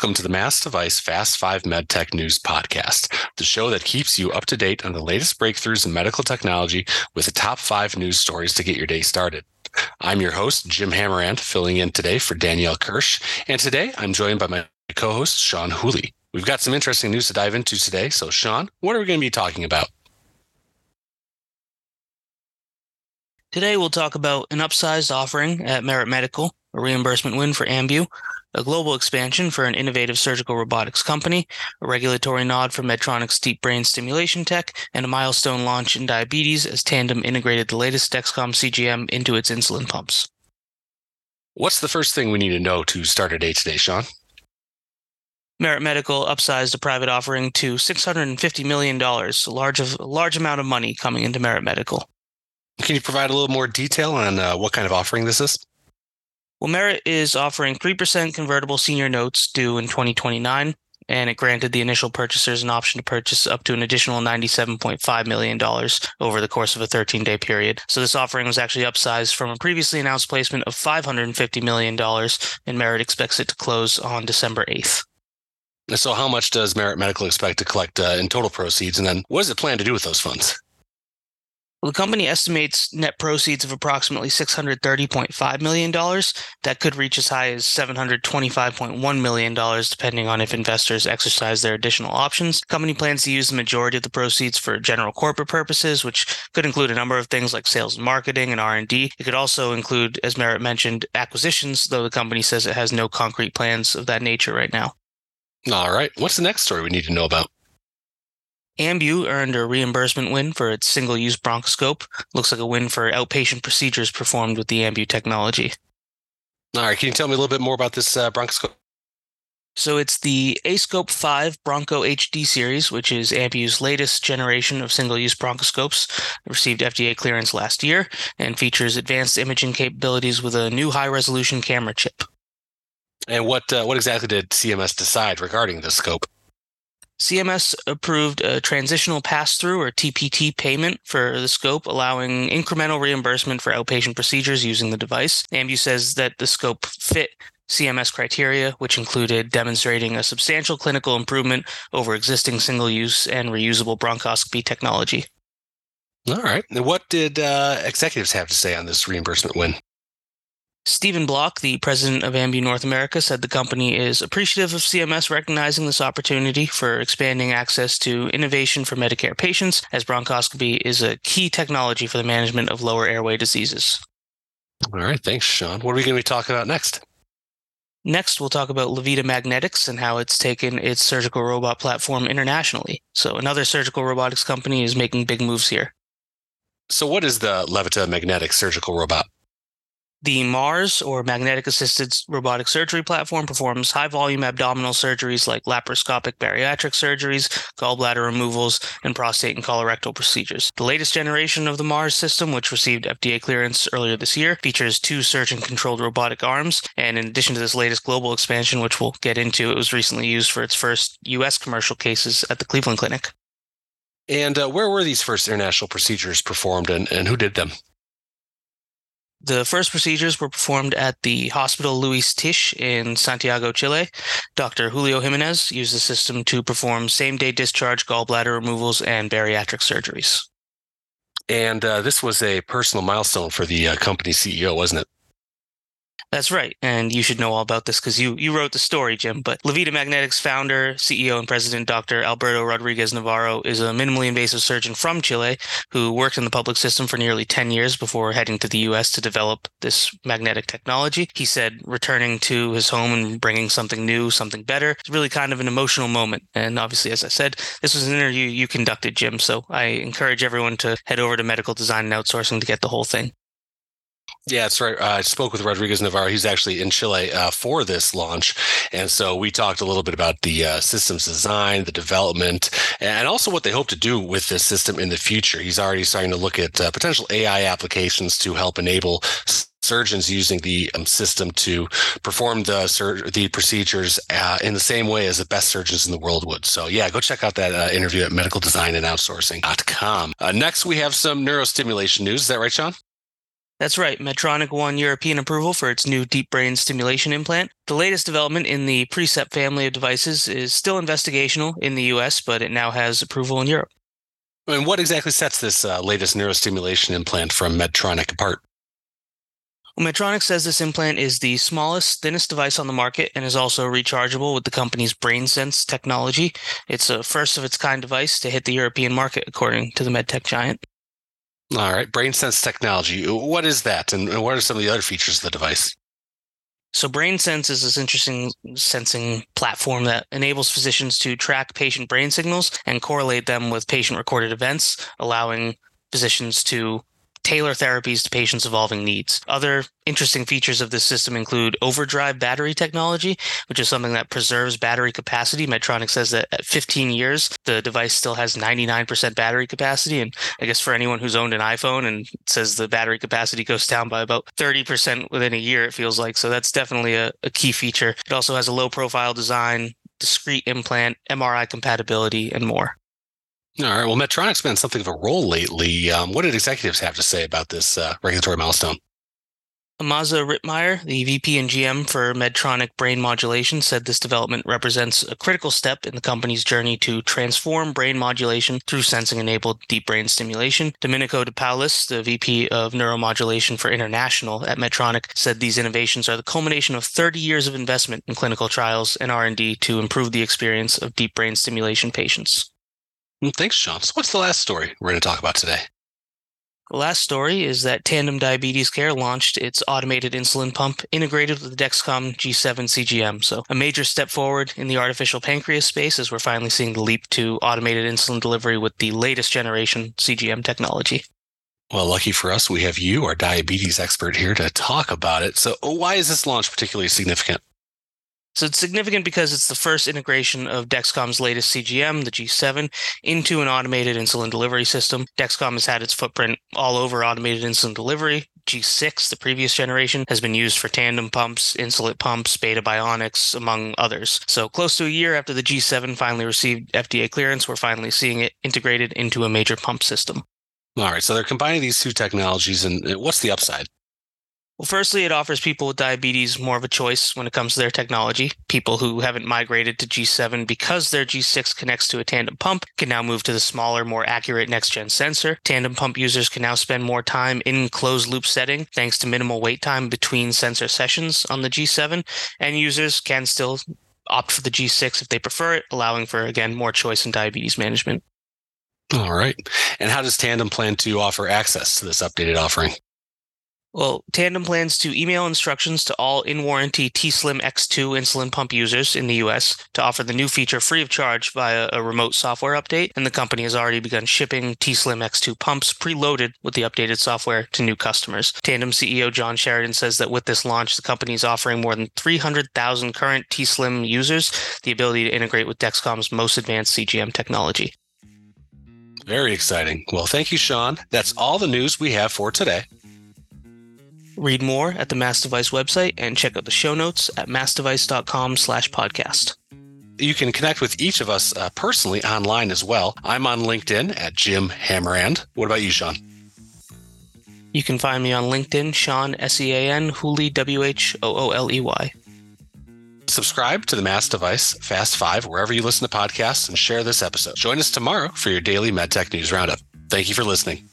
Welcome to the Mass Device Fast 5 MedTech News Podcast, the show that keeps you up to date on the latest breakthroughs in medical technology with the top five news stories to get your day started. I'm your host, Jim Hammerand, filling in today for Danielle Kirsch. And today I'm joined by my co host, Sean Whooley. We've got some interesting news to dive into today. So, Sean, what are we going to be talking about? Today, we'll talk about an upsized offering at Merit Medical, a reimbursement win for Ambu, a global expansion for an innovative surgical robotics company, a regulatory nod for Medtronic's deep brain stimulation tech, and a milestone launch in diabetes as Tandem integrated the latest Dexcom CGM into its insulin pumps. What's the first thing we need to know to start our day today, Sean? Merit Medical upsized a private offering to $650 million, a large, of, a large amount of money coming into Merit Medical. Can you provide a little more detail on uh, what kind of offering this is? Well, Merit is offering 3% convertible senior notes due in 2029, and it granted the initial purchasers an option to purchase up to an additional $97.5 million over the course of a 13 day period. So, this offering was actually upsized from a previously announced placement of $550 million, and Merit expects it to close on December 8th. So, how much does Merit Medical expect to collect uh, in total proceeds? And then what does it plan to do with those funds? Well, the company estimates net proceeds of approximately $630.5 million. That could reach as high as $725.1 million, depending on if investors exercise their additional options. The company plans to use the majority of the proceeds for general corporate purposes, which could include a number of things like sales and marketing and R&D. It could also include, as Merit mentioned, acquisitions, though the company says it has no concrete plans of that nature right now. All right. What's the next story we need to know about? Ambu earned a reimbursement win for its single use bronchoscope. Looks like a win for outpatient procedures performed with the Ambu technology. All right. Can you tell me a little bit more about this uh, bronchoscope? So it's the Ascope 5 Broncho HD series, which is Ambu's latest generation of single-use bronchoscopes. It received FDA clearance last year and features advanced imaging capabilities with a new high-resolution camera chip. And what uh, what exactly did CMS decide regarding this scope? CMS approved a transitional pass through or TPT payment for the scope, allowing incremental reimbursement for outpatient procedures using the device. Ambu says that the scope fit CMS criteria, which included demonstrating a substantial clinical improvement over existing single use and reusable bronchoscopy technology. All right. What did uh, executives have to say on this reimbursement win? Stephen Block, the president of Ambu North America, said the company is appreciative of CMS recognizing this opportunity for expanding access to innovation for Medicare patients, as bronchoscopy is a key technology for the management of lower airway diseases. All right. Thanks, Sean. What are we going to be talking about next? Next, we'll talk about Levita Magnetics and how it's taken its surgical robot platform internationally. So, another surgical robotics company is making big moves here. So, what is the Levita Magnetics surgical robot? The MARS, or Magnetic Assisted Robotic Surgery Platform, performs high volume abdominal surgeries like laparoscopic bariatric surgeries, gallbladder removals, and prostate and colorectal procedures. The latest generation of the MARS system, which received FDA clearance earlier this year, features two surgeon controlled robotic arms. And in addition to this latest global expansion, which we'll get into, it was recently used for its first U.S. commercial cases at the Cleveland Clinic. And uh, where were these first international procedures performed and, and who did them? The first procedures were performed at the Hospital Luis Tisné in Santiago, Chile. Dr. Julio Jimenez used the system to perform same day discharge gallbladder removals and bariatric surgeries. And uh, this was a personal milestone for the uh, company CEO, wasn't it? That's right. And you should know all about this because you, you wrote the story, Jim. But Levita Magnetics founder, CEO, and president Dr. Alberto Rodriguez Navarro is a minimally invasive surgeon from Chile who worked in the public system for nearly 10 years before heading to the US to develop this magnetic technology. He said returning to his home and bringing something new, something better, it's really kind of an emotional moment. And obviously, as I said, this was an interview you conducted, Jim. So I encourage everyone to head over to medical design and outsourcing to get the whole thing. Yeah, that's right. Uh, I spoke with Rodriguez Navarro. He's actually in Chile uh, for this launch. And so we talked a little bit about the uh, system's design, the development, and also what they hope to do with this system in the future. He's already starting to look at uh, potential AI applications to help enable surgeons using the um, system to perform the sur- the procedures uh, in the same way as the best surgeons in the world would. So yeah, go check out that uh, interview at medical design and outsourcing.com. Uh, next, we have some neurostimulation news. Is that right, Sean? That's right. Medtronic won European approval for its new deep brain stimulation implant. The latest development in the Precept family of devices is still investigational in the US, but it now has approval in Europe. And what exactly sets this uh, latest neurostimulation implant from Medtronic apart? Medtronic says this implant is the smallest, thinnest device on the market and is also rechargeable with the company's BrainSense technology. It's a first of its kind device to hit the European market, according to the medtech giant. All right, BrainSense technology. Uh, what is that, and what are some of the other features of the device? So, BrainSense is this interesting sensing platform that enables physicians to track patient brain signals and correlate them with patient recorded events, allowing physicians to tailor therapies to patients' evolving needs. Other interesting features of this system include overdrive battery technology, which is something that preserves battery capacity. Medtronic says that at 15 years, the device still has 99% battery capacity. And I guess for anyone who's owned an iPhone and says the battery capacity goes down by about 30% within a year, it feels like. So that's definitely a, a key feature. It also has a low profile design, discreet implant, MRI compatibility, and more. All right. Well, Medtronic's been something of a roll lately. Um, what did executives have to say about this uh, regulatory milestone? Amaza Reitmeier, the VP and GM for Medtronic Brain Modulation, said this development represents a critical step in the company's journey to transform brain modulation through sensing enabled deep brain stimulation. Domenico De Paulis, the VP of Neuromodulation for International at Medtronic, said these innovations are the culmination of 30 years of investment in clinical trials and R&D to improve the experience of deep brain stimulation patients. Mm, thanks, Sean. So, what's the last story we're going to talk about today? The last story is that Tandem Diabetes Care launched its automated insulin pump integrated with the Dexcom G7 CGM. So, a major step forward in the artificial pancreas space as we're finally seeing the leap to automated insulin delivery with the latest generation CGM technology. Well, lucky for us, we have you, our diabetes expert, here to talk about it. So, why is this launch particularly significant? So it's significant because it's the first integration of Dexcom's latest CGM, the G7, into an automated insulin delivery system. Dexcom has had its footprint all over automated insulin delivery. G6, the previous generation, has been used for tandem pumps, insulin pumps, Beta Bionics, among others. So close to a year after the G7 finally received FDA clearance, we're finally seeing it integrated into a major pump system. All right, so they're combining these two technologies, and uh, what's the upside? Well, firstly, it offers people with diabetes more of a choice when it comes to their technology. People who haven't migrated to G7 because their G6 connects to a tandem pump can now move to the smaller, more accurate next gen sensor. Tandem pump users can now spend more time in closed loop setting thanks to minimal wait time between sensor sessions on the G7, and users can still opt for the G6 if they prefer it, allowing for, again, more choice in diabetes management. All right. And how does Tandem plan to offer access to this updated offering? Well, Tandem plans to email instructions to all in warranty T Slim X2 insulin pump users in the US to offer the new feature free of charge via a remote software update. And the company has already begun shipping T Slim X2 pumps preloaded with the updated software to new customers. Tandem CEO John Sheridan says that with this launch, the company is offering more than 300,000 current T Slim users the ability to integrate with Dexcom's most advanced CGM technology. Very exciting. Well, thank you, Sean. That's all the news we have for today. Read more at the Mass Device website and check out the show notes at massdevice.com slash podcast. You can connect with each of us uh, personally online as well. I'm on LinkedIn at Jim Hammerand. What about you, Sean? You can find me on LinkedIn, Sean, S E A N, Whooley, W H O O L E Y. Subscribe to the Mass Device Fast Five wherever you listen to podcasts and share this episode. Join us tomorrow for your daily MedTech News Roundup. Thank you for listening.